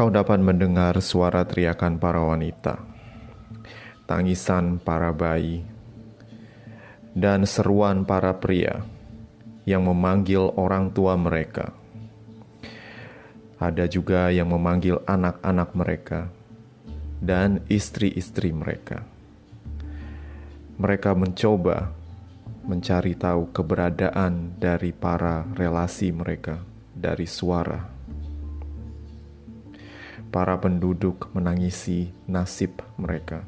kau dapat mendengar suara teriakan para wanita, tangisan para bayi, dan seruan para pria yang memanggil orang tua mereka. Ada juga yang memanggil anak-anak mereka dan istri-istri mereka. Mereka mencoba mencari tahu keberadaan dari para relasi mereka dari suara. Para penduduk menangisi nasib mereka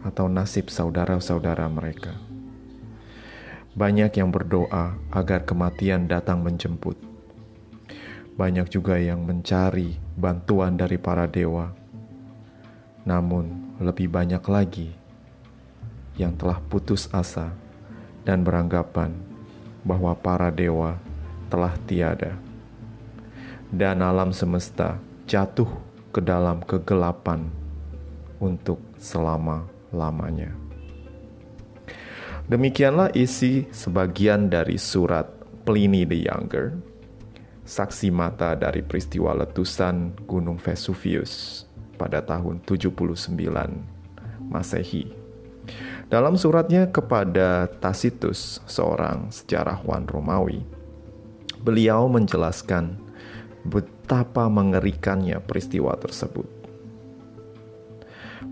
atau nasib saudara-saudara mereka. Banyak yang berdoa agar kematian datang menjemput. Banyak juga yang mencari bantuan dari para dewa. Namun, lebih banyak lagi yang telah putus asa dan beranggapan bahwa para dewa telah tiada, dan alam semesta jatuh ke dalam kegelapan untuk selama-lamanya. Demikianlah isi sebagian dari surat Pliny the Younger, saksi mata dari peristiwa letusan Gunung Vesuvius pada tahun 79 Masehi. Dalam suratnya kepada Tacitus, seorang sejarawan Romawi, beliau menjelaskan betapa mengerikannya peristiwa tersebut.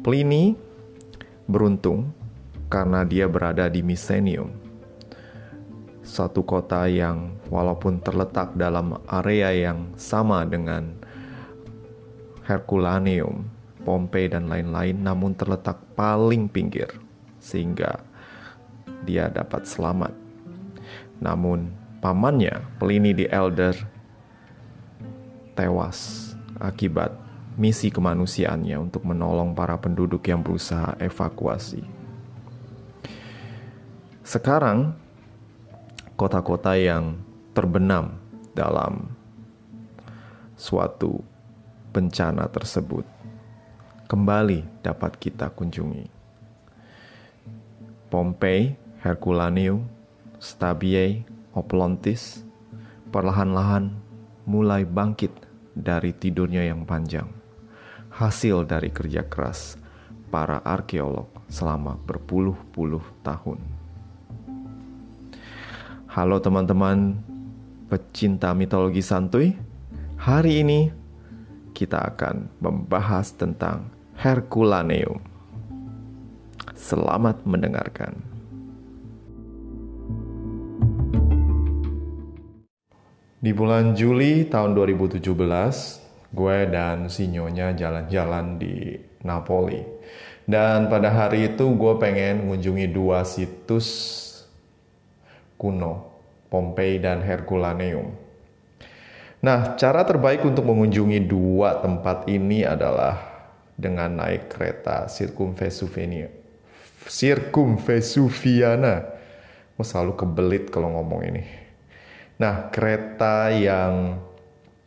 Pliny beruntung karena dia berada di Misenium, satu kota yang walaupun terletak dalam area yang sama dengan Herculaneum, Pompei dan lain-lain namun terletak paling pinggir sehingga dia dapat selamat. Namun pamannya, Pliny the Elder, tewas akibat misi kemanusiaannya untuk menolong para penduduk yang berusaha evakuasi. Sekarang, kota-kota yang terbenam dalam suatu bencana tersebut kembali dapat kita kunjungi. Pompei, Herculaneum, Stabiae, Oplontis perlahan-lahan mulai bangkit dari tidurnya yang panjang. Hasil dari kerja keras para arkeolog selama berpuluh-puluh tahun. Halo teman-teman pecinta mitologi santuy. Hari ini kita akan membahas tentang Herculaneum. Selamat mendengarkan. Di bulan Juli tahun 2017, gue dan si Nyonya jalan-jalan di Napoli. Dan pada hari itu gue pengen mengunjungi dua situs kuno, Pompei dan Herculaneum. Nah, cara terbaik untuk mengunjungi dua tempat ini adalah dengan naik kereta Circumvesuvenia Sirkum Vesuviana. Gue selalu kebelit kalau ngomong ini. Nah, kereta yang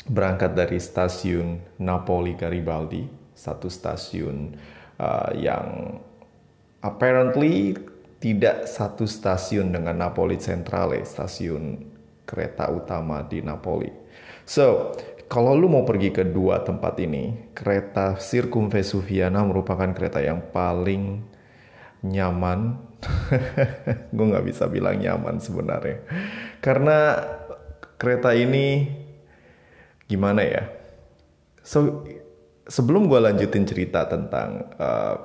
berangkat dari stasiun Napoli Garibaldi, satu stasiun uh, yang apparently tidak satu stasiun dengan Napoli Centrale, stasiun kereta utama di Napoli. So, kalau lu mau pergi ke dua tempat ini, kereta Circum Vesuviana merupakan kereta yang paling nyaman gue nggak bisa bilang nyaman sebenarnya karena kereta ini gimana ya? So sebelum gue lanjutin cerita tentang uh,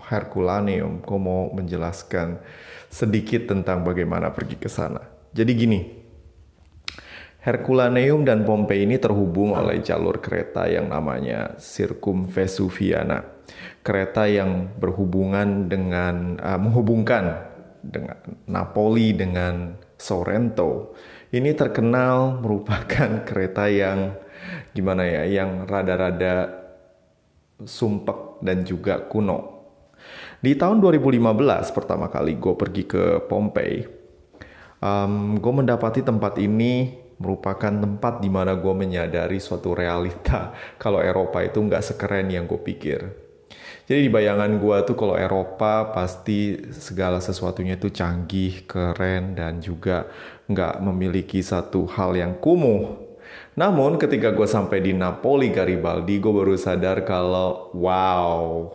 Herculaneum gue mau menjelaskan sedikit tentang bagaimana pergi ke sana. Jadi gini Herculaneum dan Pompei ini terhubung oleh jalur kereta yang namanya Circumvesuviana. Kereta yang berhubungan dengan uh, menghubungkan dengan Napoli dengan Sorrento. Ini terkenal merupakan kereta yang gimana ya, yang rada-rada sumpek dan juga kuno. Di tahun 2015 pertama kali gue pergi ke Pompei, um, gue mendapati tempat ini merupakan tempat di mana gue menyadari suatu realita kalau Eropa itu nggak sekeren yang gue pikir. Jadi di bayangan gue tuh kalau Eropa pasti segala sesuatunya itu canggih, keren, dan juga nggak memiliki satu hal yang kumuh. Namun ketika gue sampai di Napoli Garibaldi, gue baru sadar kalau wow,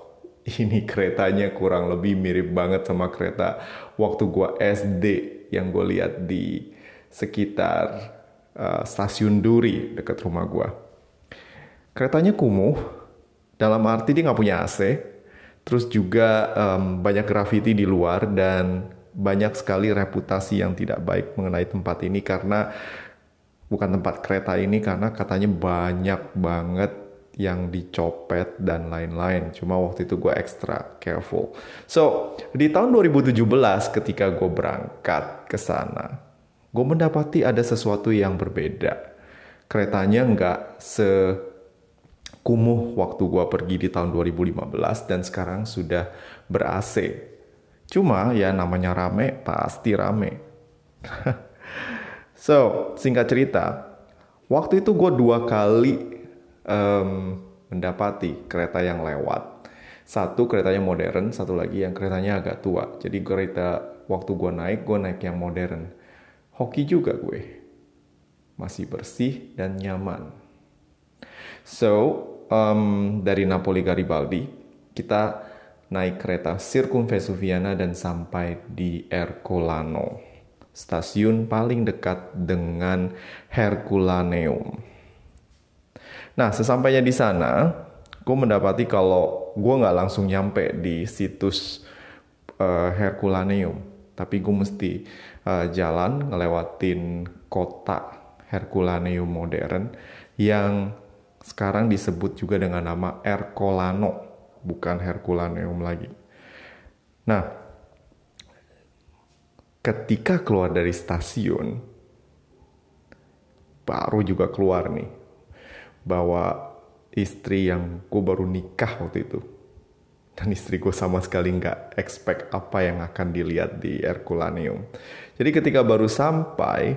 ini keretanya kurang lebih mirip banget sama kereta waktu gue SD yang gue lihat di sekitar uh, stasiun Duri dekat rumah gue. Keretanya kumuh, dalam arti dia nggak punya AC, terus juga um, banyak graffiti di luar dan banyak sekali reputasi yang tidak baik mengenai tempat ini karena bukan tempat kereta ini karena katanya banyak banget yang dicopet dan lain-lain. Cuma waktu itu gue extra careful. So, di tahun 2017 ketika gue berangkat ke sana, gue mendapati ada sesuatu yang berbeda. Keretanya nggak sekumuh waktu gue pergi di tahun 2015 dan sekarang sudah ber-AC. Cuma ya namanya rame, pasti rame. so, singkat cerita, waktu itu gue dua kali um, mendapati kereta yang lewat. Satu keretanya modern, satu lagi yang keretanya agak tua. Jadi kereta waktu gue naik, gue naik yang modern. Hoki juga gue. Masih bersih dan nyaman. So, um, dari Napoli Garibaldi, kita naik kereta Circumvesuviana dan sampai di Ercolano, stasiun paling dekat dengan Herculaneum. Nah, sesampainya di sana, gue mendapati kalau gue nggak langsung nyampe di situs uh, Herculaneum, tapi gue mesti uh, jalan ngelewatin kota Herculaneum modern yang sekarang disebut juga dengan nama Ercolano bukan Herculaneum lagi. Nah, ketika keluar dari stasiun, baru juga keluar nih bahwa istri yang gue baru nikah waktu itu dan istri gue sama sekali nggak expect apa yang akan dilihat di Herculaneum. Jadi ketika baru sampai,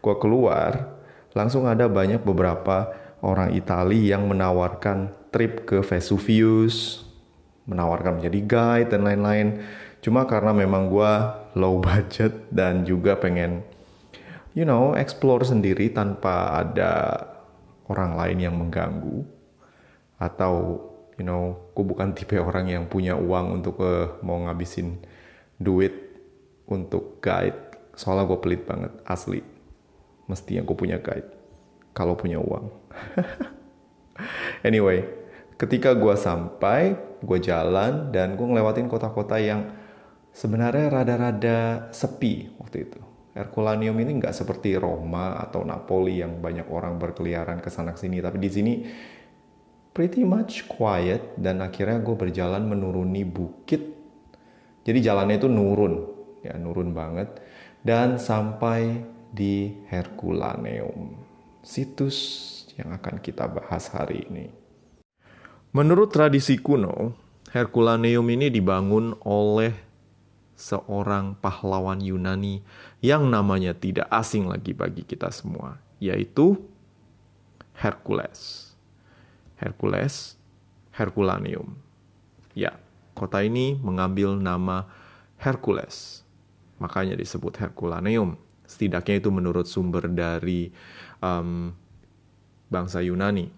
gue keluar, langsung ada banyak beberapa orang Italia yang menawarkan trip ke Vesuvius, menawarkan menjadi guide dan lain-lain. Cuma karena memang gue low budget dan juga pengen, you know, explore sendiri tanpa ada orang lain yang mengganggu. Atau, you know, gue bukan tipe orang yang punya uang untuk uh, mau ngabisin duit untuk guide. Soalnya gue pelit banget, asli. Mestinya gue punya guide. Kalau punya uang. anyway, ketika gue sampai gue jalan dan gue ngelewatin kota-kota yang sebenarnya rada-rada sepi waktu itu Herculaneum ini nggak seperti Roma atau Napoli yang banyak orang berkeliaran ke sana sini tapi di sini pretty much quiet dan akhirnya gue berjalan menuruni bukit jadi jalannya itu nurun ya nurun banget dan sampai di Herculaneum situs yang akan kita bahas hari ini. Menurut tradisi kuno, Herculaneum ini dibangun oleh seorang pahlawan Yunani yang namanya tidak asing lagi bagi kita semua, yaitu Hercules. Hercules, Herculaneum. Ya, kota ini mengambil nama Hercules. Makanya disebut Herculaneum. Setidaknya itu menurut sumber dari um, bangsa Yunani.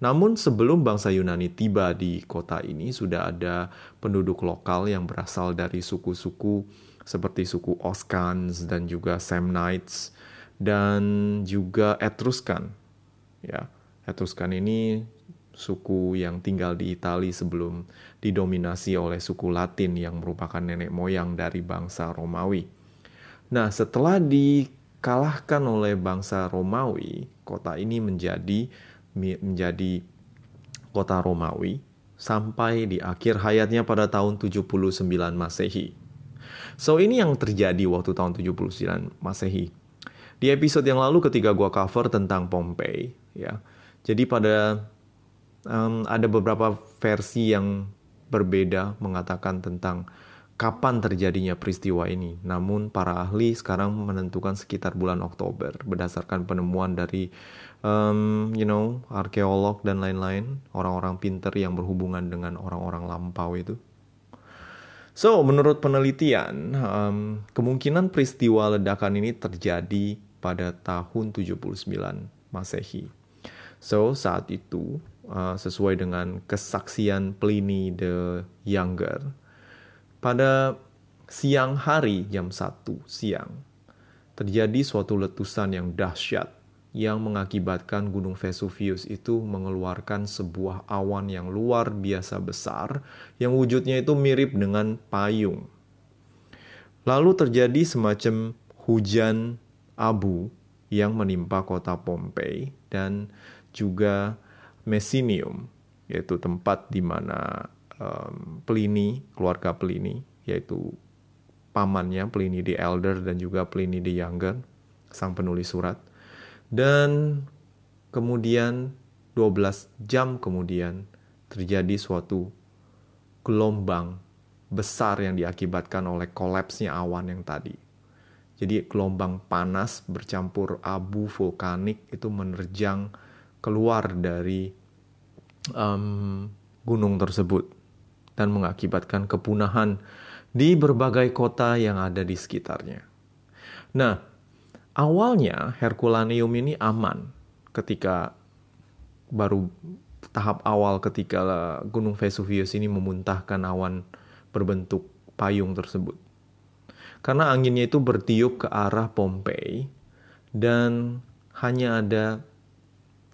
Namun sebelum bangsa Yunani tiba di kota ini sudah ada penduduk lokal yang berasal dari suku-suku seperti suku Oskans dan juga Samnites dan juga Etruskan. Ya, Etruskan ini suku yang tinggal di Italia sebelum didominasi oleh suku Latin yang merupakan nenek moyang dari bangsa Romawi. Nah, setelah dikalahkan oleh bangsa Romawi, kota ini menjadi menjadi kota Romawi sampai di akhir hayatnya pada tahun 79 Masehi. So ini yang terjadi waktu tahun 79 Masehi. Di episode yang lalu ketika gua cover tentang Pompei, ya. Jadi pada um, ada beberapa versi yang berbeda mengatakan tentang kapan terjadinya peristiwa ini. Namun para ahli sekarang menentukan sekitar bulan Oktober berdasarkan penemuan dari um, you know arkeolog dan lain-lain orang-orang pinter yang berhubungan dengan orang-orang lampau itu. So menurut penelitian um, kemungkinan peristiwa ledakan ini terjadi pada tahun 79 Masehi. So, saat itu uh, sesuai dengan kesaksian Pliny the Younger, pada siang hari jam 1 siang terjadi suatu letusan yang dahsyat yang mengakibatkan Gunung Vesuvius itu mengeluarkan sebuah awan yang luar biasa besar yang wujudnya itu mirip dengan payung. Lalu terjadi semacam hujan abu yang menimpa kota Pompei dan juga Messinium, yaitu tempat di mana um, Pliny, keluarga Pliny, yaitu pamannya Pliny the Elder dan juga Pliny the Younger, sang penulis surat, dan kemudian 12 jam kemudian terjadi suatu gelombang besar yang diakibatkan oleh kolapsnya awan yang tadi. Jadi gelombang panas bercampur abu vulkanik itu menerjang keluar dari um, gunung tersebut dan mengakibatkan kepunahan di berbagai kota yang ada di sekitarnya. Nah, awalnya Herculaneum ini aman ketika baru tahap awal ketika Gunung Vesuvius ini memuntahkan awan berbentuk payung tersebut. Karena anginnya itu bertiup ke arah Pompei dan hanya ada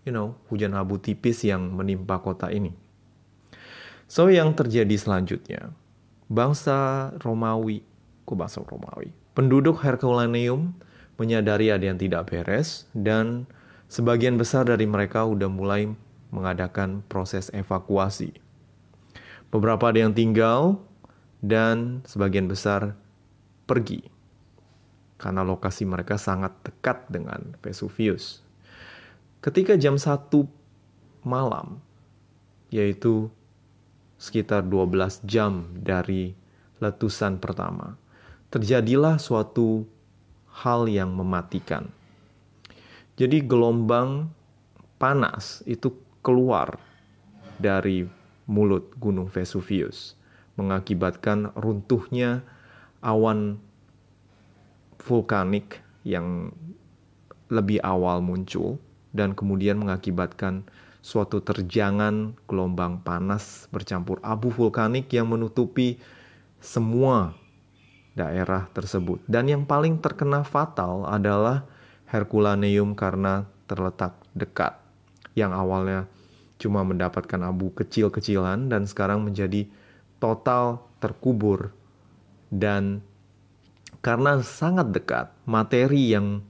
you know, hujan abu tipis yang menimpa kota ini. So yang terjadi selanjutnya, bangsa Romawi, kok bangsa Romawi, penduduk Herculaneum menyadari ada yang tidak beres dan sebagian besar dari mereka udah mulai mengadakan proses evakuasi. Beberapa ada yang tinggal dan sebagian besar pergi karena lokasi mereka sangat dekat dengan Vesuvius. Ketika jam 1 malam, yaitu sekitar 12 jam dari letusan pertama, terjadilah suatu hal yang mematikan. Jadi gelombang panas itu keluar dari mulut Gunung Vesuvius, mengakibatkan runtuhnya awan vulkanik yang lebih awal muncul dan kemudian mengakibatkan suatu terjangan gelombang panas bercampur abu vulkanik yang menutupi semua daerah tersebut. Dan yang paling terkena fatal adalah Herculaneum karena terletak dekat. Yang awalnya cuma mendapatkan abu kecil-kecilan dan sekarang menjadi total terkubur. Dan karena sangat dekat, materi yang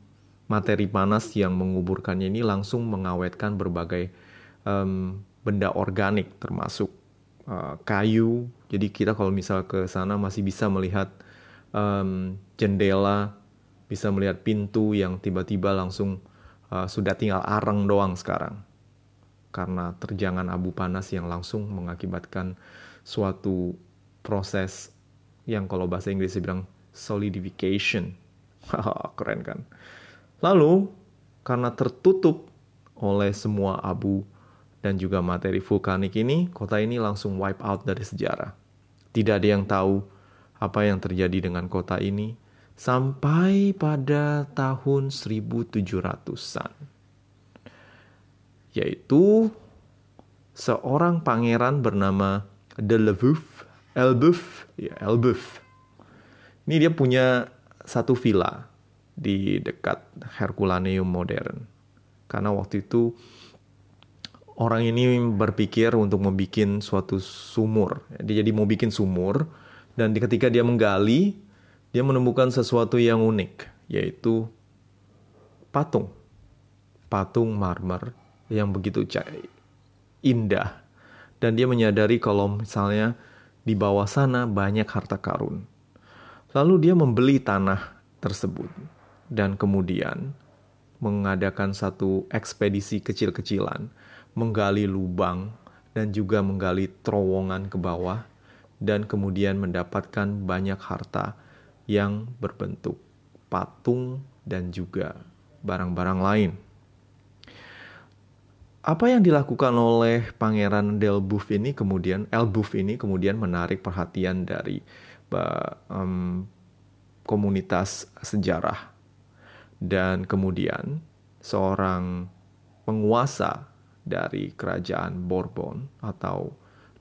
materi panas yang menguburkannya ini langsung mengawetkan berbagai um, benda organik termasuk uh, kayu. Jadi kita kalau misal ke sana masih bisa melihat um, jendela, bisa melihat pintu yang tiba-tiba langsung uh, sudah tinggal arang doang sekarang. Karena terjangan abu panas yang langsung mengakibatkan suatu proses yang kalau bahasa Inggris bilang solidification. Keren kan? Lalu, karena tertutup oleh semua abu dan juga materi vulkanik ini, kota ini langsung wipe out dari sejarah. Tidak ada yang tahu apa yang terjadi dengan kota ini sampai pada tahun 1700-an. Yaitu seorang pangeran bernama Deleveuf, Elbeuf, ya Elbeuf. Ini dia punya satu villa di dekat Herculaneum modern. Karena waktu itu orang ini berpikir untuk membuat suatu sumur. Jadi mau bikin sumur, dan ketika dia menggali, dia menemukan sesuatu yang unik, yaitu patung. Patung marmer yang begitu indah. Dan dia menyadari kalau misalnya di bawah sana banyak harta karun. Lalu dia membeli tanah tersebut dan kemudian mengadakan satu ekspedisi kecil-kecilan, menggali lubang dan juga menggali terowongan ke bawah dan kemudian mendapatkan banyak harta yang berbentuk patung dan juga barang-barang lain. Apa yang dilakukan oleh Pangeran Delbouf ini kemudian Elbouf ini kemudian menarik perhatian dari um, komunitas sejarah dan kemudian seorang penguasa dari kerajaan Bourbon atau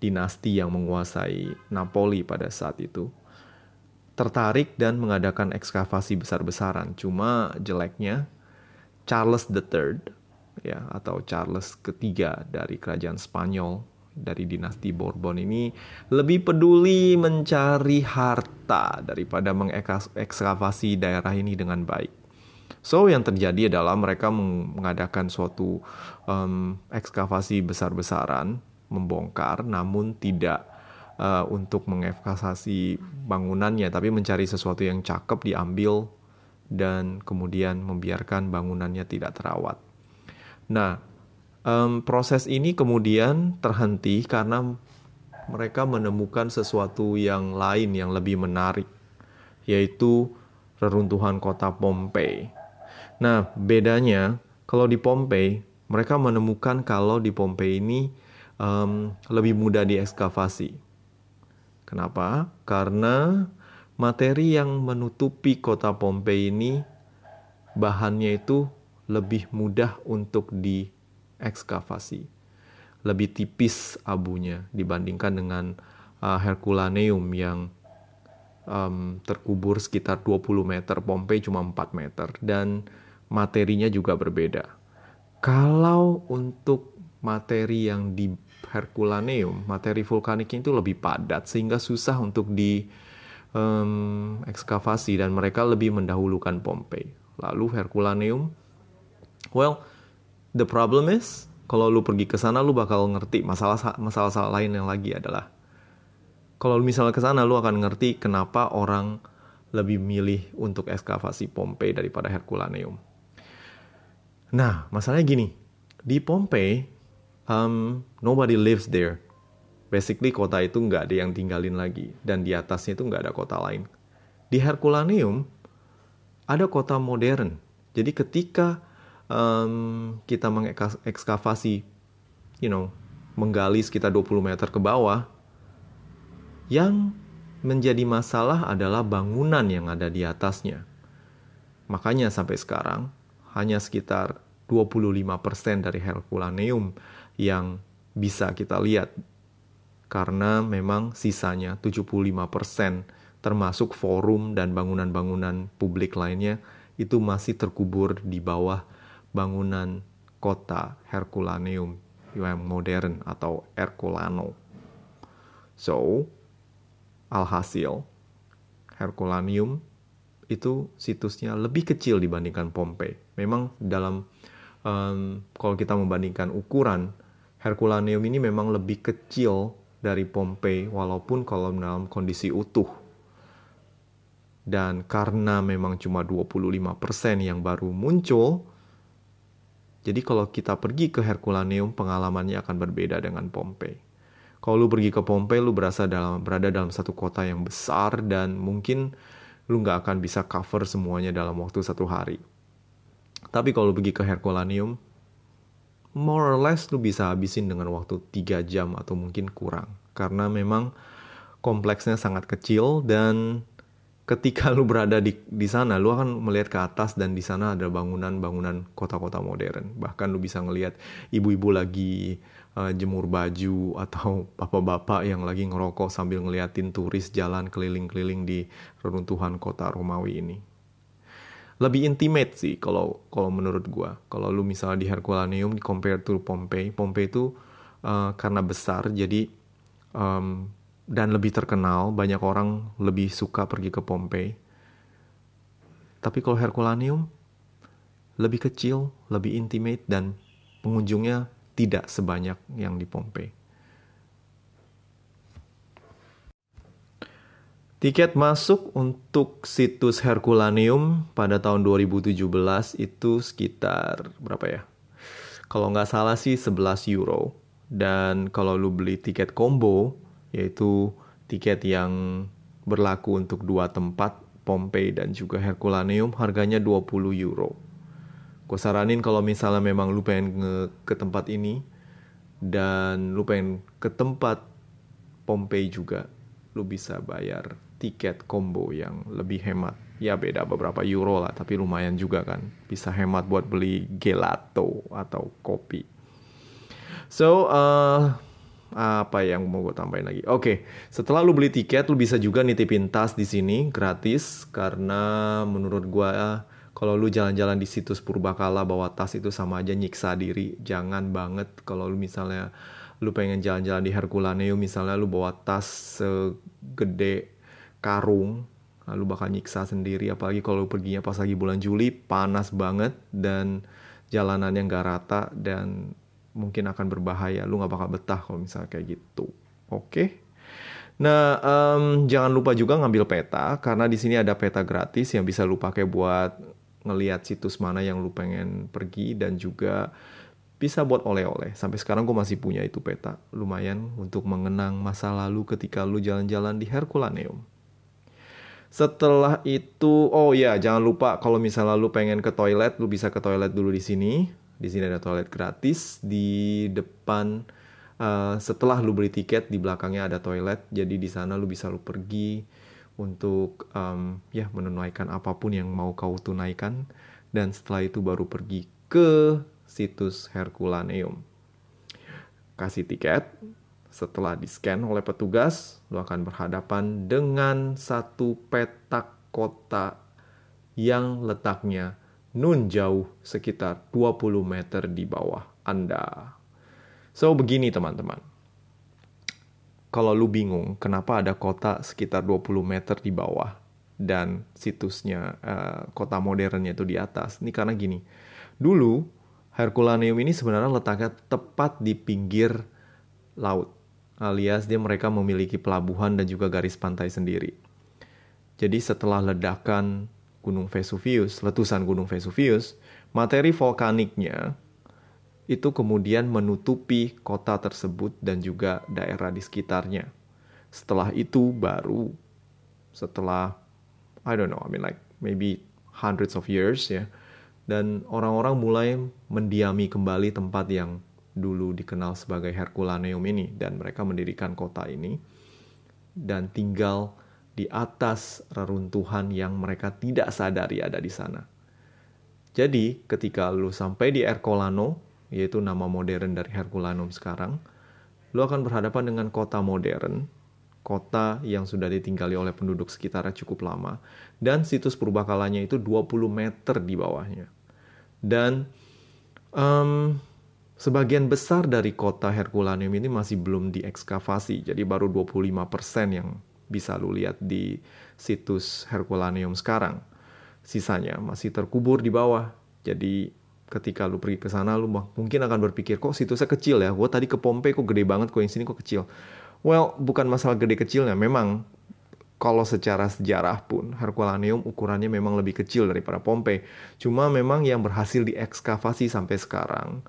dinasti yang menguasai Napoli pada saat itu tertarik dan mengadakan ekskavasi besar-besaran. Cuma jeleknya Charles III ya atau Charles ketiga dari kerajaan Spanyol dari dinasti Bourbon ini lebih peduli mencari harta daripada mengekskavasi daerah ini dengan baik. So yang terjadi adalah mereka mengadakan suatu um, ekskavasi besar-besaran, membongkar, namun tidak uh, untuk mengekskavasi bangunannya, tapi mencari sesuatu yang cakep diambil dan kemudian membiarkan bangunannya tidak terawat. Nah, um, proses ini kemudian terhenti karena mereka menemukan sesuatu yang lain yang lebih menarik, yaitu reruntuhan kota Pompei. Nah, bedanya kalau di Pompei, mereka menemukan kalau di Pompei ini um, lebih mudah diekskavasi. Kenapa? Karena materi yang menutupi kota Pompei ini bahannya itu lebih mudah untuk diekskavasi. Lebih tipis abunya dibandingkan dengan uh, Herculaneum yang um, terkubur sekitar 20 meter, Pompei cuma 4 meter dan materinya juga berbeda. Kalau untuk materi yang di Herculaneum, materi vulkanik itu lebih padat sehingga susah untuk di um, ekskavasi dan mereka lebih mendahulukan Pompei. Lalu Herculaneum, well, the problem is kalau lu pergi ke sana lu bakal ngerti masalah masalah lain yang lagi adalah kalau misalnya ke sana lu akan ngerti kenapa orang lebih milih untuk ekskavasi Pompei daripada Herculaneum. Nah, masalahnya gini, di Pompei, um, nobody lives there. Basically kota itu nggak ada yang tinggalin lagi, dan di atasnya itu nggak ada kota lain. Di Herculaneum, ada kota modern. Jadi ketika um, kita mengekskavasi, you know, menggali sekitar 20 meter ke bawah, yang menjadi masalah adalah bangunan yang ada di atasnya. Makanya sampai sekarang hanya sekitar 25% dari Herculaneum yang bisa kita lihat karena memang sisanya 75% termasuk forum dan bangunan-bangunan publik lainnya itu masih terkubur di bawah bangunan kota Herculaneum yang modern atau Herculano. So, alhasil Herculaneum itu situsnya lebih kecil dibandingkan Pompei. Memang dalam um, kalau kita membandingkan ukuran, Herculaneum ini memang lebih kecil dari Pompei walaupun kalau dalam kondisi utuh. Dan karena memang cuma 25% yang baru muncul, jadi kalau kita pergi ke Herculaneum pengalamannya akan berbeda dengan Pompei. Kalau lu pergi ke Pompei, lu berasa dalam berada dalam satu kota yang besar dan mungkin lu nggak akan bisa cover semuanya dalam waktu satu hari. Tapi kalau pergi ke Herculaneum, more or less lu bisa habisin dengan waktu 3 jam atau mungkin kurang. Karena memang kompleksnya sangat kecil dan ketika lu berada di di sana lu akan melihat ke atas dan di sana ada bangunan-bangunan kota-kota modern. Bahkan lu bisa ngelihat ibu-ibu lagi uh, jemur baju atau bapak-bapak yang lagi ngerokok sambil ngeliatin turis jalan keliling-keliling di reruntuhan kota Romawi ini lebih intimate sih kalau kalau menurut gua. Kalau lu misalnya di Herculaneum di compare to Pompei, Pompei itu uh, karena besar jadi um, dan lebih terkenal, banyak orang lebih suka pergi ke Pompei. Tapi kalau Herculaneum lebih kecil, lebih intimate dan pengunjungnya tidak sebanyak yang di Pompei. Tiket masuk untuk situs Herculaneum pada tahun 2017 itu sekitar berapa ya? Kalau nggak salah sih 11 euro. Dan kalau lu beli tiket combo, yaitu tiket yang berlaku untuk dua tempat, Pompei dan juga Herculaneum, harganya 20 euro. Gue saranin kalau misalnya memang lu pengen ke tempat ini, dan lu pengen ke tempat Pompei juga, lu bisa bayar tiket combo yang lebih hemat. Ya beda beberapa euro lah tapi lumayan juga kan. Bisa hemat buat beli gelato atau kopi. So uh, apa yang mau gue tambahin lagi? Oke okay. setelah lu beli tiket lu bisa juga nitipin tas di sini gratis karena menurut gue kalau lu jalan-jalan di situs purbakala bawa tas itu sama aja nyiksa diri. Jangan banget kalau lu misalnya lu pengen jalan-jalan di Herculaneum misalnya lu bawa tas segede karung lalu bakal nyiksa sendiri apalagi kalau perginya pas lagi bulan Juli panas banget dan jalanannya nggak rata dan mungkin akan berbahaya lu nggak bakal betah kalau misalnya kayak gitu oke okay? Nah, um, jangan lupa juga ngambil peta karena di sini ada peta gratis yang bisa lu pakai buat ngelihat situs mana yang lu pengen pergi dan juga bisa buat oleh-oleh. Sampai sekarang gue masih punya itu peta, lumayan untuk mengenang masa lalu ketika lu jalan-jalan di Herculaneum. Setelah itu, oh ya jangan lupa kalau misalnya lu pengen ke toilet, lu bisa ke toilet dulu di sini. Di sini ada toilet gratis di depan. Uh, setelah lu beli tiket di belakangnya ada toilet, jadi di sana lu bisa lu pergi untuk um, ya menunaikan apa pun yang mau kau tunaikan dan setelah itu baru pergi ke situs Herculaneum. Kasih tiket, setelah di-scan oleh petugas, lo akan berhadapan dengan satu petak kota yang letaknya nun jauh sekitar 20 meter di bawah Anda. So, begini teman-teman. Kalau lu bingung kenapa ada kota sekitar 20 meter di bawah dan situsnya uh, kota modernnya itu di atas. Ini karena gini. Dulu Herculaneum ini sebenarnya letaknya tepat di pinggir laut alias dia mereka memiliki pelabuhan dan juga garis pantai sendiri. Jadi setelah ledakan Gunung Vesuvius, letusan Gunung Vesuvius, materi vulkaniknya itu kemudian menutupi kota tersebut dan juga daerah di sekitarnya. Setelah itu baru setelah I don't know, I mean like maybe hundreds of years ya. Dan orang-orang mulai mendiami kembali tempat yang dulu dikenal sebagai Herculaneum ini dan mereka mendirikan kota ini dan tinggal di atas reruntuhan yang mereka tidak sadari ada di sana. Jadi, ketika lu sampai di Ercolano, yaitu nama modern dari Herculaneum sekarang, lu akan berhadapan dengan kota modern, kota yang sudah ditinggali oleh penduduk sekitarnya cukup lama, dan situs purbakalanya itu 20 meter di bawahnya. Dan um, Sebagian besar dari kota Herculaneum ini masih belum diekskavasi, jadi baru 25% yang bisa lu lihat di situs Herculaneum sekarang. Sisanya masih terkubur di bawah. Jadi ketika lu pergi ke sana lu mungkin akan berpikir kok situsnya kecil ya. Gua tadi ke Pompei kok gede banget, kok yang sini kok kecil. Well, bukan masalah gede kecilnya, memang kalau secara sejarah pun Herculaneum ukurannya memang lebih kecil daripada Pompei. Cuma memang yang berhasil diekskavasi sampai sekarang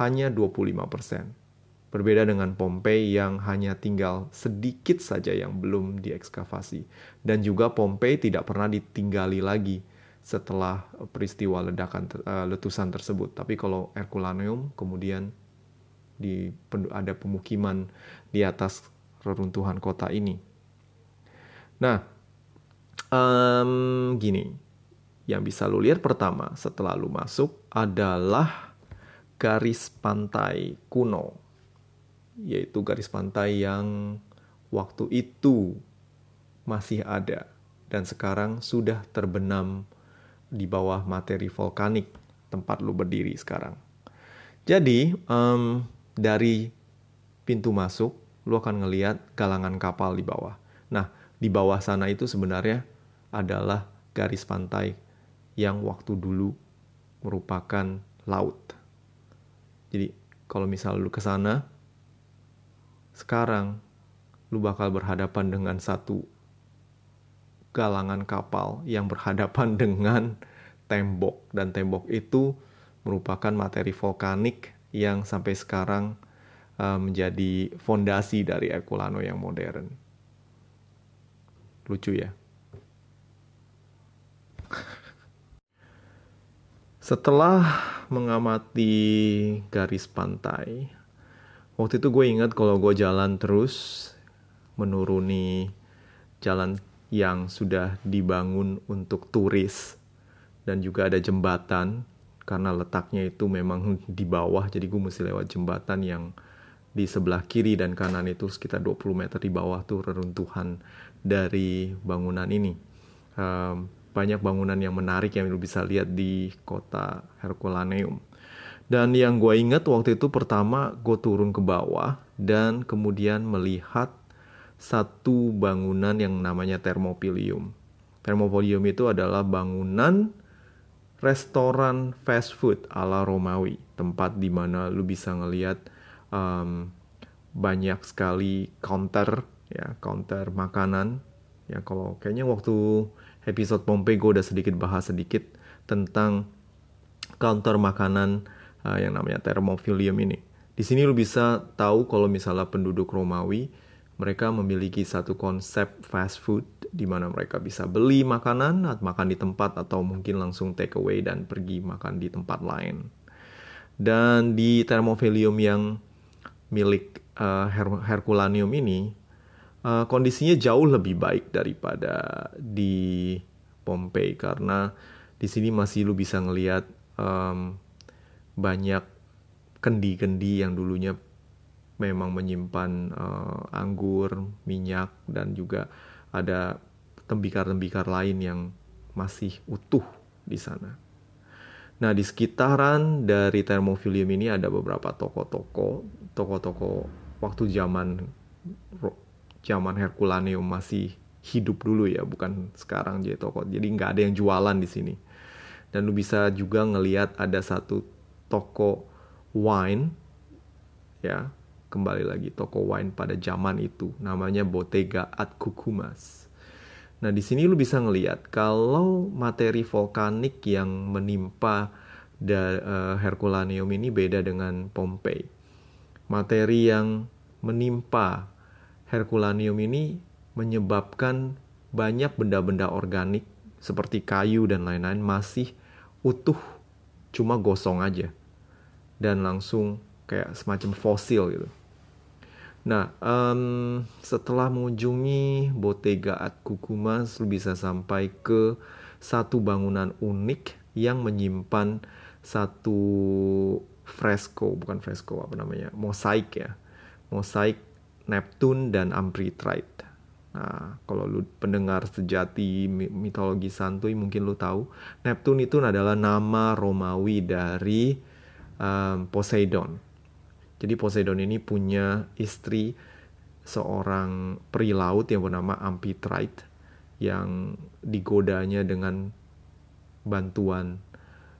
hanya 25%. Berbeda dengan Pompei yang hanya tinggal sedikit saja yang belum diekskavasi. Dan juga Pompei tidak pernah ditinggali lagi setelah peristiwa ledakan uh, letusan tersebut. Tapi kalau Herculaneum kemudian di, ada pemukiman di atas reruntuhan kota ini. Nah, um, gini, yang bisa lu lihat pertama setelah lu masuk adalah garis pantai kuno, yaitu garis pantai yang waktu itu masih ada dan sekarang sudah terbenam di bawah materi vulkanik tempat lu berdiri sekarang. Jadi um, dari pintu masuk lu akan ngeliat galangan kapal di bawah. Nah di bawah sana itu sebenarnya adalah garis pantai yang waktu dulu merupakan laut. Jadi kalau misal lu ke sana, sekarang lu bakal berhadapan dengan satu galangan kapal yang berhadapan dengan tembok dan tembok itu merupakan materi vulkanik yang sampai sekarang uh, menjadi fondasi dari Herculano yang modern. Lucu ya. Setelah mengamati garis pantai, waktu itu gue ingat kalau gue jalan terus menuruni jalan yang sudah dibangun untuk turis dan juga ada jembatan karena letaknya itu memang di bawah jadi gue mesti lewat jembatan yang di sebelah kiri dan kanan itu sekitar 20 meter di bawah tuh reruntuhan dari bangunan ini. Um, banyak bangunan yang menarik yang lu bisa lihat di kota Herculaneum dan yang gue ingat waktu itu pertama gue turun ke bawah dan kemudian melihat satu bangunan yang namanya Thermopylium. Thermopylium itu adalah bangunan restoran fast food ala Romawi, tempat di mana lu bisa ngelihat um, banyak sekali counter ya, counter makanan. Ya kalau kayaknya waktu episode Pompei gue udah sedikit bahas sedikit tentang counter makanan uh, yang namanya Thermopylium ini. Di sini lu bisa tahu kalau misalnya penduduk Romawi mereka memiliki satu konsep fast food di mana mereka bisa beli makanan, makan di tempat atau mungkin langsung take away dan pergi makan di tempat lain. Dan di Thermophilium yang milik uh, Her Herculaneum ini uh, kondisinya jauh lebih baik daripada di Pompei karena di sini masih lu bisa ngelihat um, banyak kendi-kendi yang dulunya memang menyimpan uh, anggur, minyak dan juga ada tembikar-tembikar lain yang masih utuh di sana. Nah, di sekitaran dari Thermophilium ini ada beberapa toko-toko, toko-toko waktu zaman zaman Herculaneum masih hidup dulu ya, bukan sekarang jadi toko. Jadi nggak ada yang jualan di sini. Dan lu bisa juga ngelihat ada satu toko wine ya kembali lagi toko wine pada zaman itu namanya Bottega at Cucumas. Nah, di sini lu bisa ngelihat kalau materi vulkanik yang menimpa da, uh, Herculaneum ini beda dengan Pompei. Materi yang menimpa Herculaneum ini menyebabkan banyak benda-benda organik seperti kayu dan lain-lain masih utuh, cuma gosong aja. Dan langsung kayak semacam fosil gitu. Nah, um, setelah mengunjungi Bottega at Cucumas, lu bisa sampai ke satu bangunan unik yang menyimpan satu fresko, bukan fresko apa namanya, mosaik ya, mosaik Neptune dan Amphitrite. Nah, kalau lu pendengar sejati mitologi santuy mungkin lu tahu, Neptune itu adalah nama Romawi dari um, Poseidon jadi Poseidon ini punya istri seorang peri laut yang bernama Amphitrite yang digodanya dengan bantuan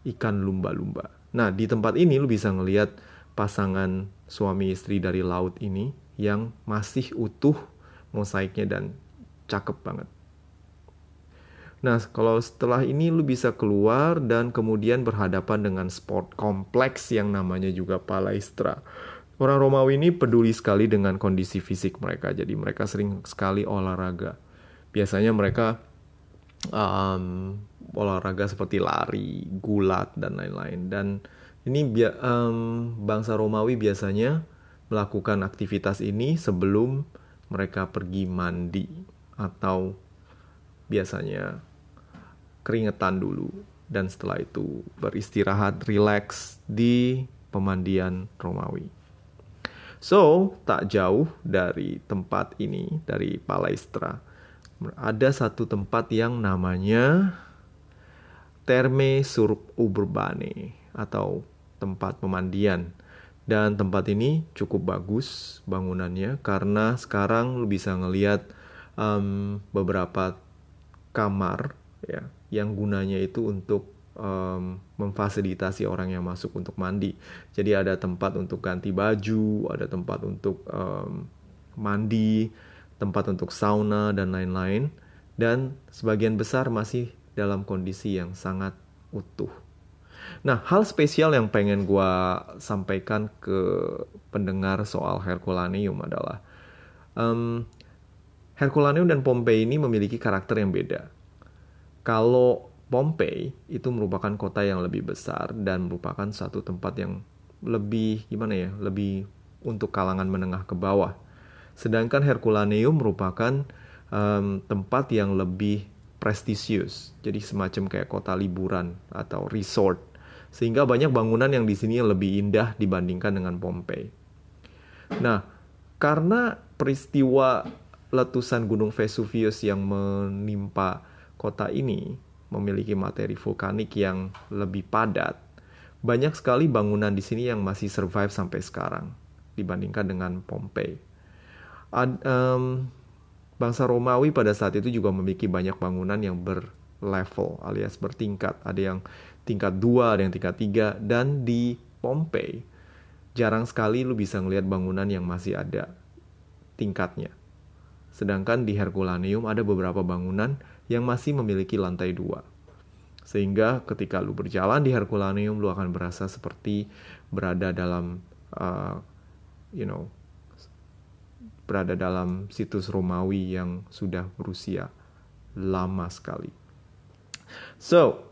ikan lumba-lumba. Nah, di tempat ini lu bisa ngelihat pasangan suami istri dari laut ini yang masih utuh mosaiknya dan cakep banget. Nah, kalau setelah ini lu bisa keluar dan kemudian berhadapan dengan sport kompleks yang namanya juga Palaestra. Orang Romawi ini peduli sekali dengan kondisi fisik mereka, jadi mereka sering sekali olahraga. Biasanya mereka um, olahraga seperti lari, gulat, dan lain-lain. Dan ini um, bangsa Romawi biasanya melakukan aktivitas ini sebelum mereka pergi mandi atau biasanya keringetan dulu dan setelah itu beristirahat rileks di pemandian Romawi. So, tak jauh dari tempat ini, dari Palestra, ada satu tempat yang namanya Terme Surp Urbane atau tempat pemandian. Dan tempat ini cukup bagus bangunannya karena sekarang lu bisa ngelihat um, beberapa kamar ya yang gunanya itu untuk um, memfasilitasi orang yang masuk untuk mandi. Jadi ada tempat untuk ganti baju, ada tempat untuk um, mandi, tempat untuk sauna dan lain-lain. Dan sebagian besar masih dalam kondisi yang sangat utuh. Nah, hal spesial yang pengen gue sampaikan ke pendengar soal Herculaneum adalah um, Herculaneum dan Pompei ini memiliki karakter yang beda. Kalau Pompei itu merupakan kota yang lebih besar dan merupakan satu tempat yang lebih gimana ya, lebih untuk kalangan menengah ke bawah. Sedangkan Herculaneum merupakan um, tempat yang lebih prestisius, jadi semacam kayak kota liburan atau resort, sehingga banyak bangunan yang di sini lebih indah dibandingkan dengan Pompei. Nah, karena peristiwa letusan Gunung Vesuvius yang menimpa kota ini memiliki materi vulkanik yang lebih padat, banyak sekali bangunan di sini yang masih survive sampai sekarang dibandingkan dengan Pompei. Ad, um, bangsa Romawi pada saat itu juga memiliki banyak bangunan yang berlevel alias bertingkat. Ada yang tingkat dua, ada yang tingkat tiga, dan di Pompei jarang sekali lu bisa ngelihat bangunan yang masih ada tingkatnya. Sedangkan di Herculaneum ada beberapa bangunan yang masih memiliki lantai dua. Sehingga ketika lu berjalan di Herculaneum, lu akan berasa seperti berada dalam, uh, you know, berada dalam situs Romawi yang sudah berusia lama sekali. So,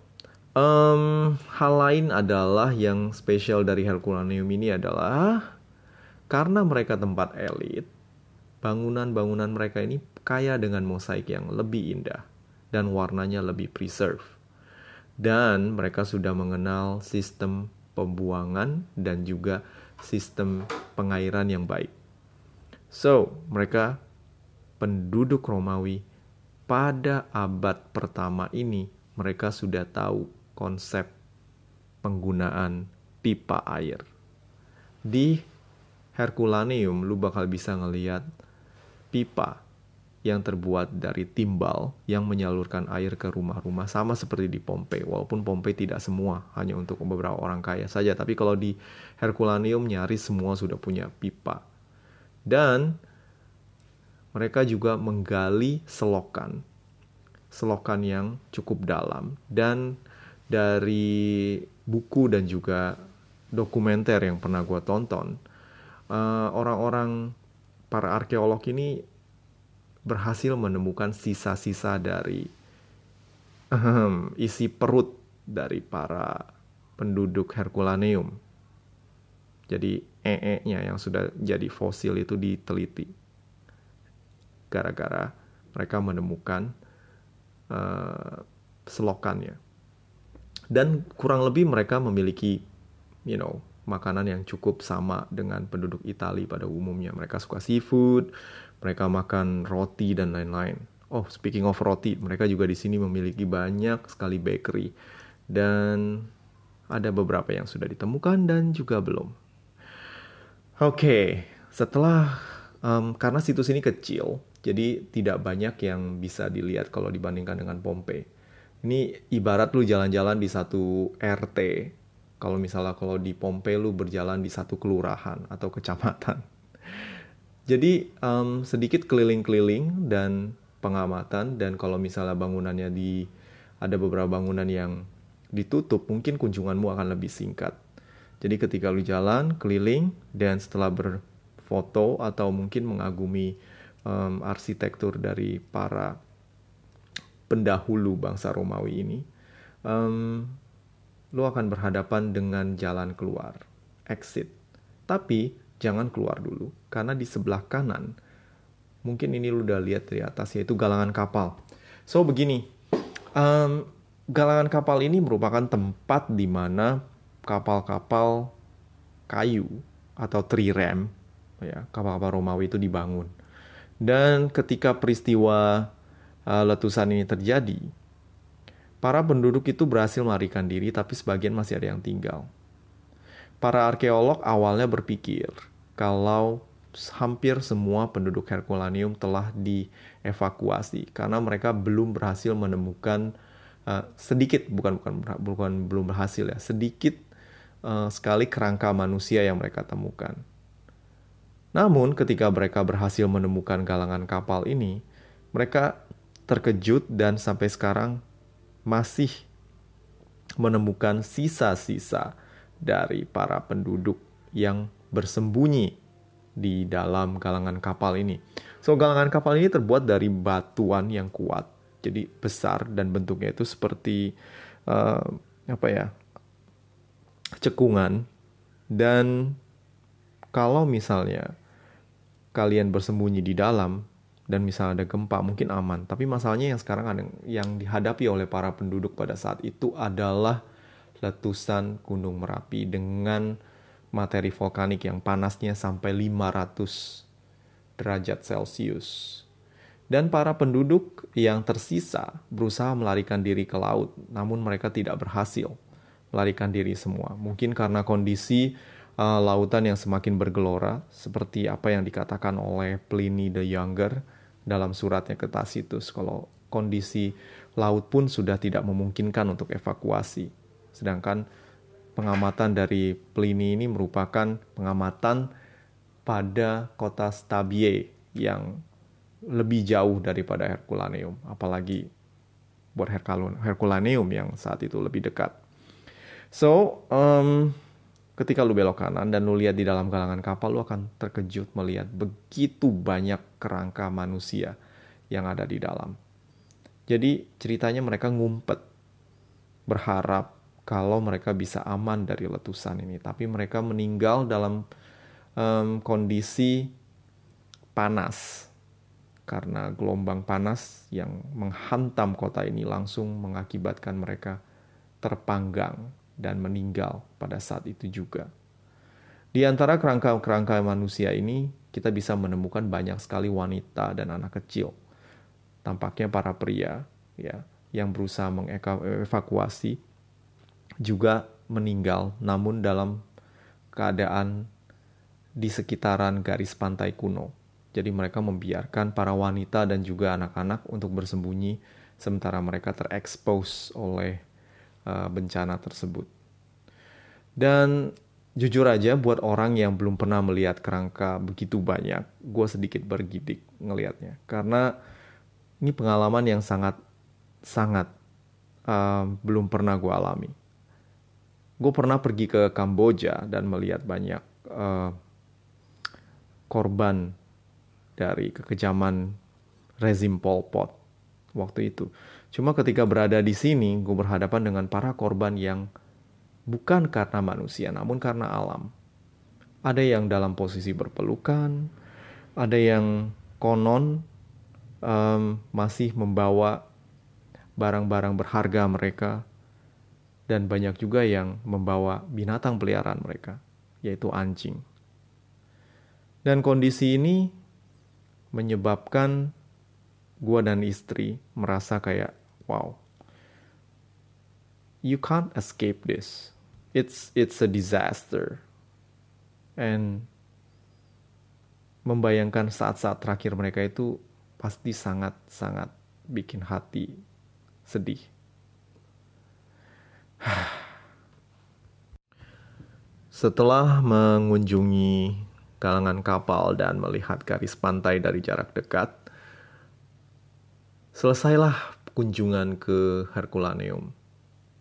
um, hal lain adalah yang spesial dari Herculaneum ini adalah karena mereka tempat elit, bangunan-bangunan mereka ini kaya dengan mosaik yang lebih indah dan warnanya lebih preserve. Dan mereka sudah mengenal sistem pembuangan dan juga sistem pengairan yang baik. So, mereka penduduk Romawi pada abad pertama ini mereka sudah tahu konsep penggunaan pipa air. Di Herculaneum lu bakal bisa ngeliat pipa yang terbuat dari timbal yang menyalurkan air ke rumah-rumah sama seperti di Pompei. Walaupun Pompei tidak semua hanya untuk beberapa orang kaya saja. Tapi kalau di Herculaneum nyaris semua sudah punya pipa. Dan mereka juga menggali selokan. Selokan yang cukup dalam. Dan dari buku dan juga dokumenter yang pernah gue tonton eh, orang-orang uh, para arkeolog ini berhasil menemukan sisa-sisa dari um, isi perut dari para penduduk Herculaneum. Jadi ee-nya yang sudah jadi fosil itu diteliti. Gara-gara mereka menemukan uh, selokannya. Dan kurang lebih mereka memiliki, you know, makanan yang cukup sama dengan penduduk Italia pada umumnya. Mereka suka seafood, mereka makan roti dan lain-lain. Oh, speaking of roti, mereka juga di sini memiliki banyak sekali bakery dan ada beberapa yang sudah ditemukan dan juga belum. Oke, okay, setelah um, karena situs ini kecil, jadi tidak banyak yang bisa dilihat kalau dibandingkan dengan Pompei. Ini ibarat lu jalan-jalan di satu RT. Kalau misalnya kalau di Pompei lu berjalan di satu kelurahan atau kecamatan. Jadi um, sedikit keliling-keliling dan pengamatan dan kalau misalnya bangunannya di ada beberapa bangunan yang ditutup, mungkin kunjunganmu akan lebih singkat. Jadi ketika lu jalan keliling dan setelah berfoto atau mungkin mengagumi um, arsitektur dari para pendahulu bangsa Romawi ini, um, lu akan berhadapan dengan jalan keluar, exit. Tapi jangan keluar dulu karena di sebelah kanan mungkin ini lu udah lihat dari atas yaitu galangan kapal. So begini, um, galangan kapal ini merupakan tempat di mana kapal-kapal kayu atau trirem ya kapal-kapal Romawi itu dibangun. Dan ketika peristiwa uh, letusan ini terjadi, para penduduk itu berhasil melarikan diri tapi sebagian masih ada yang tinggal. Para arkeolog awalnya berpikir kalau hampir semua penduduk Herculaneum telah dievakuasi karena mereka belum berhasil menemukan uh, sedikit bukan bukan bukan belum berhasil ya sedikit uh, sekali kerangka manusia yang mereka temukan. Namun ketika mereka berhasil menemukan galangan kapal ini, mereka terkejut dan sampai sekarang masih menemukan sisa-sisa dari para penduduk yang bersembunyi di dalam galangan kapal ini. So, galangan kapal ini terbuat dari batuan yang kuat, jadi besar dan bentuknya itu seperti uh, apa ya, cekungan. Dan kalau misalnya kalian bersembunyi di dalam dan misalnya ada gempa mungkin aman. Tapi masalahnya yang sekarang ada yang dihadapi oleh para penduduk pada saat itu adalah letusan Gunung Merapi dengan materi vulkanik yang panasnya sampai 500 derajat Celcius. Dan para penduduk yang tersisa berusaha melarikan diri ke laut, namun mereka tidak berhasil melarikan diri semua. Mungkin karena kondisi uh, lautan yang semakin bergelora, seperti apa yang dikatakan oleh Pliny the Younger dalam suratnya ke Tacitus, kalau kondisi laut pun sudah tidak memungkinkan untuk evakuasi. Sedangkan pengamatan dari Pliny ini merupakan pengamatan pada kota Stabie yang lebih jauh daripada Herculaneum, apalagi buat Herculaneum yang saat itu lebih dekat. So, um, ketika lu belok kanan dan lu lihat di dalam galangan kapal, lu akan terkejut melihat begitu banyak kerangka manusia yang ada di dalam. Jadi ceritanya mereka ngumpet, berharap kalau mereka bisa aman dari letusan ini, tapi mereka meninggal dalam um, kondisi panas. Karena gelombang panas yang menghantam kota ini langsung mengakibatkan mereka terpanggang dan meninggal pada saat itu juga. Di antara kerangka-kerangka manusia ini, kita bisa menemukan banyak sekali wanita dan anak kecil. Tampaknya para pria ya yang berusaha mengevakuasi juga meninggal namun dalam keadaan di sekitaran garis pantai kuno jadi mereka membiarkan para wanita dan juga anak-anak untuk bersembunyi sementara mereka terekspos oleh uh, bencana tersebut. Dan jujur aja buat orang yang belum pernah melihat kerangka begitu banyak, gue sedikit bergidik ngelihatnya. Karena ini pengalaman yang sangat sangat uh, belum pernah gue alami. Gue pernah pergi ke Kamboja dan melihat banyak uh, korban dari kekejaman rezim Pol Pot waktu itu. Cuma ketika berada di sini, gue berhadapan dengan para korban yang bukan karena manusia, namun karena alam. Ada yang dalam posisi berpelukan, ada yang konon um, masih membawa barang-barang berharga mereka, dan banyak juga yang membawa binatang peliharaan mereka, yaitu anjing. Dan kondisi ini menyebabkan gue dan istri merasa kayak wow you can't escape this it's it's a disaster and membayangkan saat-saat terakhir mereka itu pasti sangat-sangat bikin hati sedih. Setelah mengunjungi kalangan kapal dan melihat garis pantai dari jarak dekat. Selesailah kunjungan ke Herculaneum.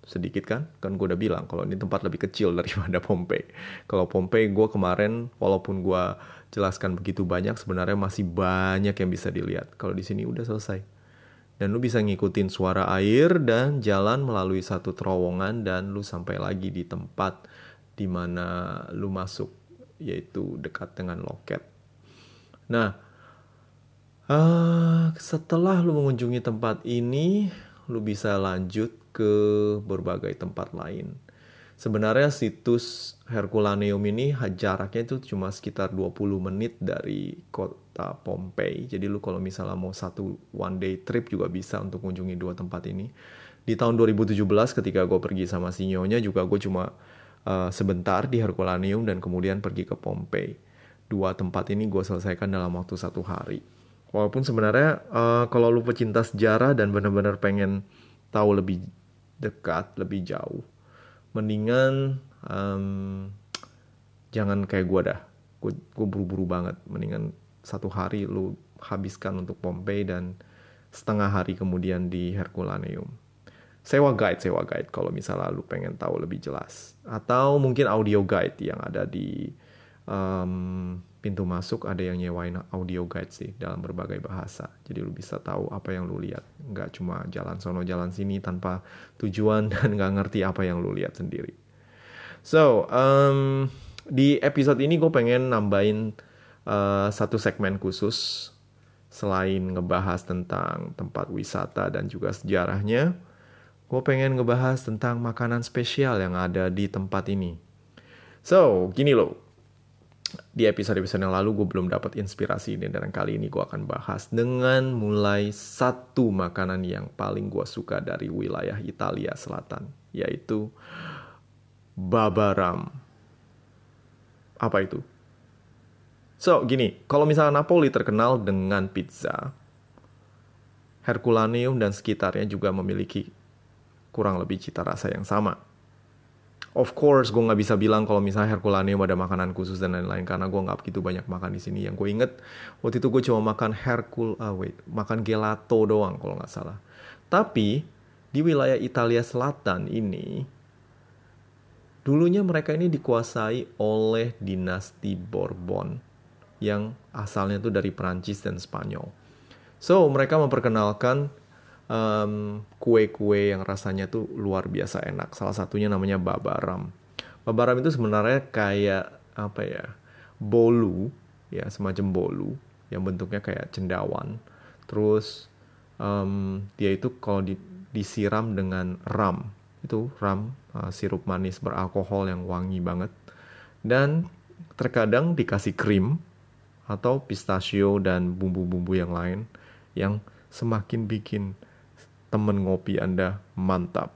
Sedikit kan? Kan gue udah bilang kalau ini tempat lebih kecil daripada Pompei. Kalau Pompei gue kemarin walaupun gue jelaskan begitu banyak sebenarnya masih banyak yang bisa dilihat. Kalau di sini udah selesai. Dan lu bisa ngikutin suara air dan jalan melalui satu terowongan dan lu sampai lagi di tempat di mana lu masuk yaitu dekat dengan loket. Nah, uh, setelah lu mengunjungi tempat ini, lu bisa lanjut ke berbagai tempat lain. Sebenarnya situs Herculaneum ini jaraknya itu cuma sekitar 20 menit dari kota Pompei. Jadi lu kalau misalnya mau satu one day trip juga bisa untuk mengunjungi dua tempat ini. Di tahun 2017 ketika gue pergi sama si Nyonya juga gue cuma uh, sebentar di Herculaneum dan kemudian pergi ke Pompei. Dua tempat ini gue selesaikan dalam waktu satu hari. Walaupun sebenarnya uh, kalau lu pecinta sejarah dan benar-benar pengen tahu lebih dekat, lebih jauh, mendingan um, jangan kayak gue dah. Gue buru-buru banget. Mendingan satu hari lu habiskan untuk Pompei dan setengah hari kemudian di Herculaneum sewa guide sewa guide kalau misalnya lu pengen tahu lebih jelas atau mungkin audio guide yang ada di um, pintu masuk ada yang nyewain audio guide sih dalam berbagai bahasa jadi lu bisa tahu apa yang lu lihat nggak cuma jalan sono jalan sini tanpa tujuan dan nggak ngerti apa yang lu lihat sendiri so um, di episode ini gue pengen nambahin uh, satu segmen khusus selain ngebahas tentang tempat wisata dan juga sejarahnya, gue pengen ngebahas tentang makanan spesial yang ada di tempat ini. So, gini loh. Di episode-episode yang lalu gue belum dapat inspirasi ini dan kali ini gue akan bahas dengan mulai satu makanan yang paling gue suka dari wilayah Italia Selatan, yaitu babaram. Apa itu? So, gini, kalau misalnya Napoli terkenal dengan pizza, Herculaneum dan sekitarnya juga memiliki kurang lebih cita rasa yang sama. Of course, gue nggak bisa bilang kalau misalnya Herculaneum ada makanan khusus dan lain-lain karena gue nggak begitu banyak makan di sini. Yang gue inget waktu itu gue cuma makan Hercul, ah wait, makan gelato doang kalau nggak salah. Tapi di wilayah Italia Selatan ini, dulunya mereka ini dikuasai oleh dinasti Bourbon yang asalnya tuh dari Perancis dan Spanyol. So mereka memperkenalkan um, kue-kue yang rasanya tuh luar biasa enak. Salah satunya namanya babaram. Babaram itu sebenarnya kayak apa ya? Bolu, ya semacam bolu yang bentuknya kayak cendawan. Terus um, dia itu kalau di, disiram dengan ram, itu ram uh, sirup manis beralkohol yang wangi banget. Dan terkadang dikasih krim atau pistachio dan bumbu-bumbu yang lain yang semakin bikin temen ngopi Anda mantap.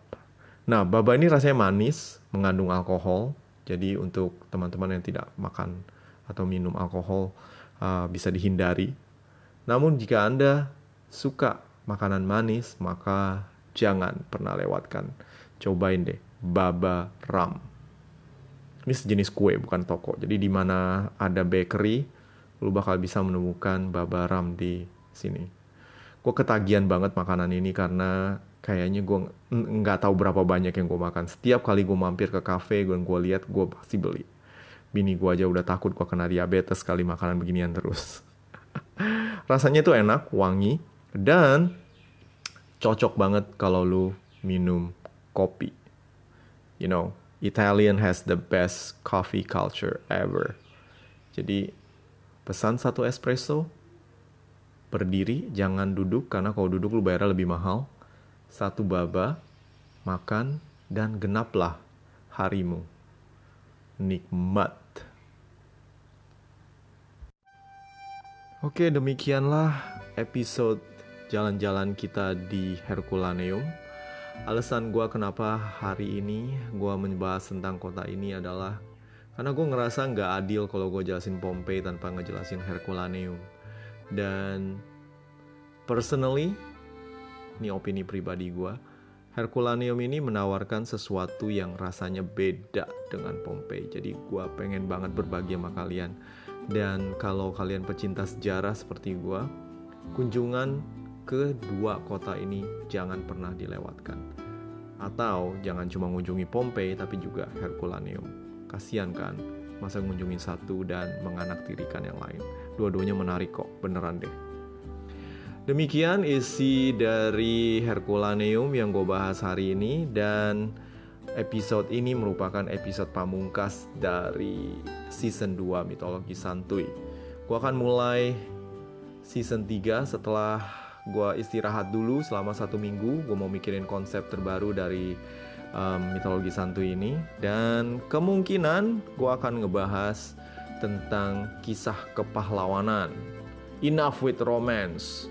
Nah, baba ini rasanya manis, mengandung alkohol. Jadi untuk teman-teman yang tidak makan atau minum alkohol uh, bisa dihindari. Namun jika Anda suka makanan manis, maka jangan pernah lewatkan. Cobain deh, baba ram. Ini sejenis kue, bukan toko. Jadi di mana ada bakery, lu bakal bisa menemukan baba ram di sini gue ketagihan banget makanan ini karena kayaknya gue nggak tahu berapa banyak yang gue makan. Setiap kali gue mampir ke cafe, gue gue lihat gue pasti beli. Bini gue aja udah takut gue kena diabetes kali makanan beginian terus. Rasanya tuh enak, wangi, dan cocok banget kalau lu minum kopi. You know, Italian has the best coffee culture ever. Jadi pesan satu espresso, berdiri, jangan duduk karena kalau duduk lu bayarnya lebih mahal. Satu baba, makan, dan genaplah harimu. Nikmat. Oke, demikianlah episode jalan-jalan kita di Herculaneum. Alasan gue kenapa hari ini gue membahas tentang kota ini adalah karena gue ngerasa nggak adil kalau gue jelasin Pompei tanpa ngejelasin Herculaneum dan personally ini opini pribadi gue Herculaneum ini menawarkan sesuatu yang rasanya beda dengan Pompei jadi gue pengen banget berbagi sama kalian. Dan kalau kalian pecinta sejarah seperti gue kunjungan ke dua kota ini jangan pernah dilewatkan. Atau jangan cuma mengunjungi Pompei tapi juga Herculaneum. Kasihan kan masa mengunjungi satu dan menganaktirikan yang lain Dua-duanya menarik kok, beneran deh. Demikian isi dari Herculaneum yang gue bahas hari ini dan episode ini merupakan episode pamungkas dari season 2 Mitologi Santuy. Gue akan mulai season 3 setelah gue istirahat dulu selama satu minggu. Gue mau mikirin konsep terbaru dari um, Mitologi Santuy ini dan kemungkinan gue akan ngebahas tentang kisah kepahlawanan. Enough with romance.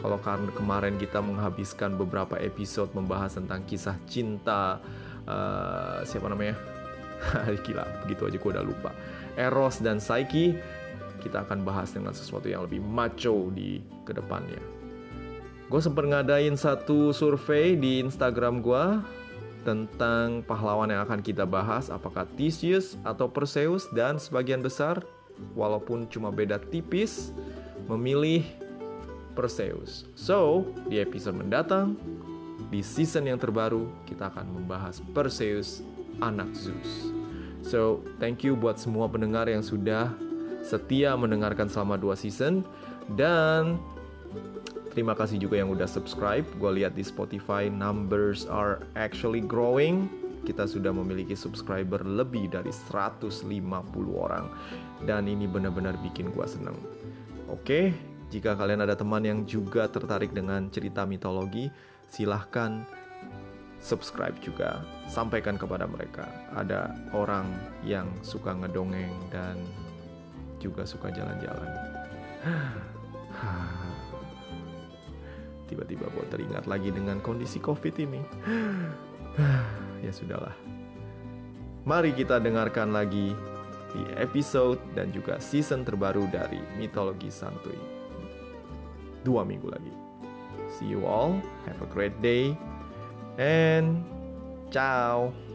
Kalau karena kemarin kita menghabiskan beberapa episode membahas tentang kisah cinta uh, siapa namanya? Gila, begitu aja gue udah lupa. Eros dan Psyche, kita akan bahas dengan sesuatu yang lebih macho di ke depannya. Gue sempat ngadain satu survei di Instagram gue tentang pahlawan yang akan kita bahas apakah Theseus atau Perseus dan sebagian besar walaupun cuma beda tipis memilih Perseus. So, di episode mendatang di season yang terbaru kita akan membahas Perseus anak Zeus. So, thank you buat semua pendengar yang sudah setia mendengarkan selama dua season dan Terima kasih juga yang udah subscribe. Gue lihat di Spotify numbers are actually growing. Kita sudah memiliki subscriber lebih dari 150 orang. Dan ini benar-benar bikin gue seneng. Oke, Jika kalian ada teman yang juga tertarik dengan cerita mitologi, silahkan subscribe juga. Sampaikan kepada mereka. Ada orang yang suka ngedongeng dan juga suka jalan-jalan. Tiba-tiba gue teringat lagi dengan kondisi COVID ini. ya sudahlah. Mari kita dengarkan lagi di episode dan juga season terbaru dari Mitologi Santuy. Dua minggu lagi. See you all. Have a great day. And ciao.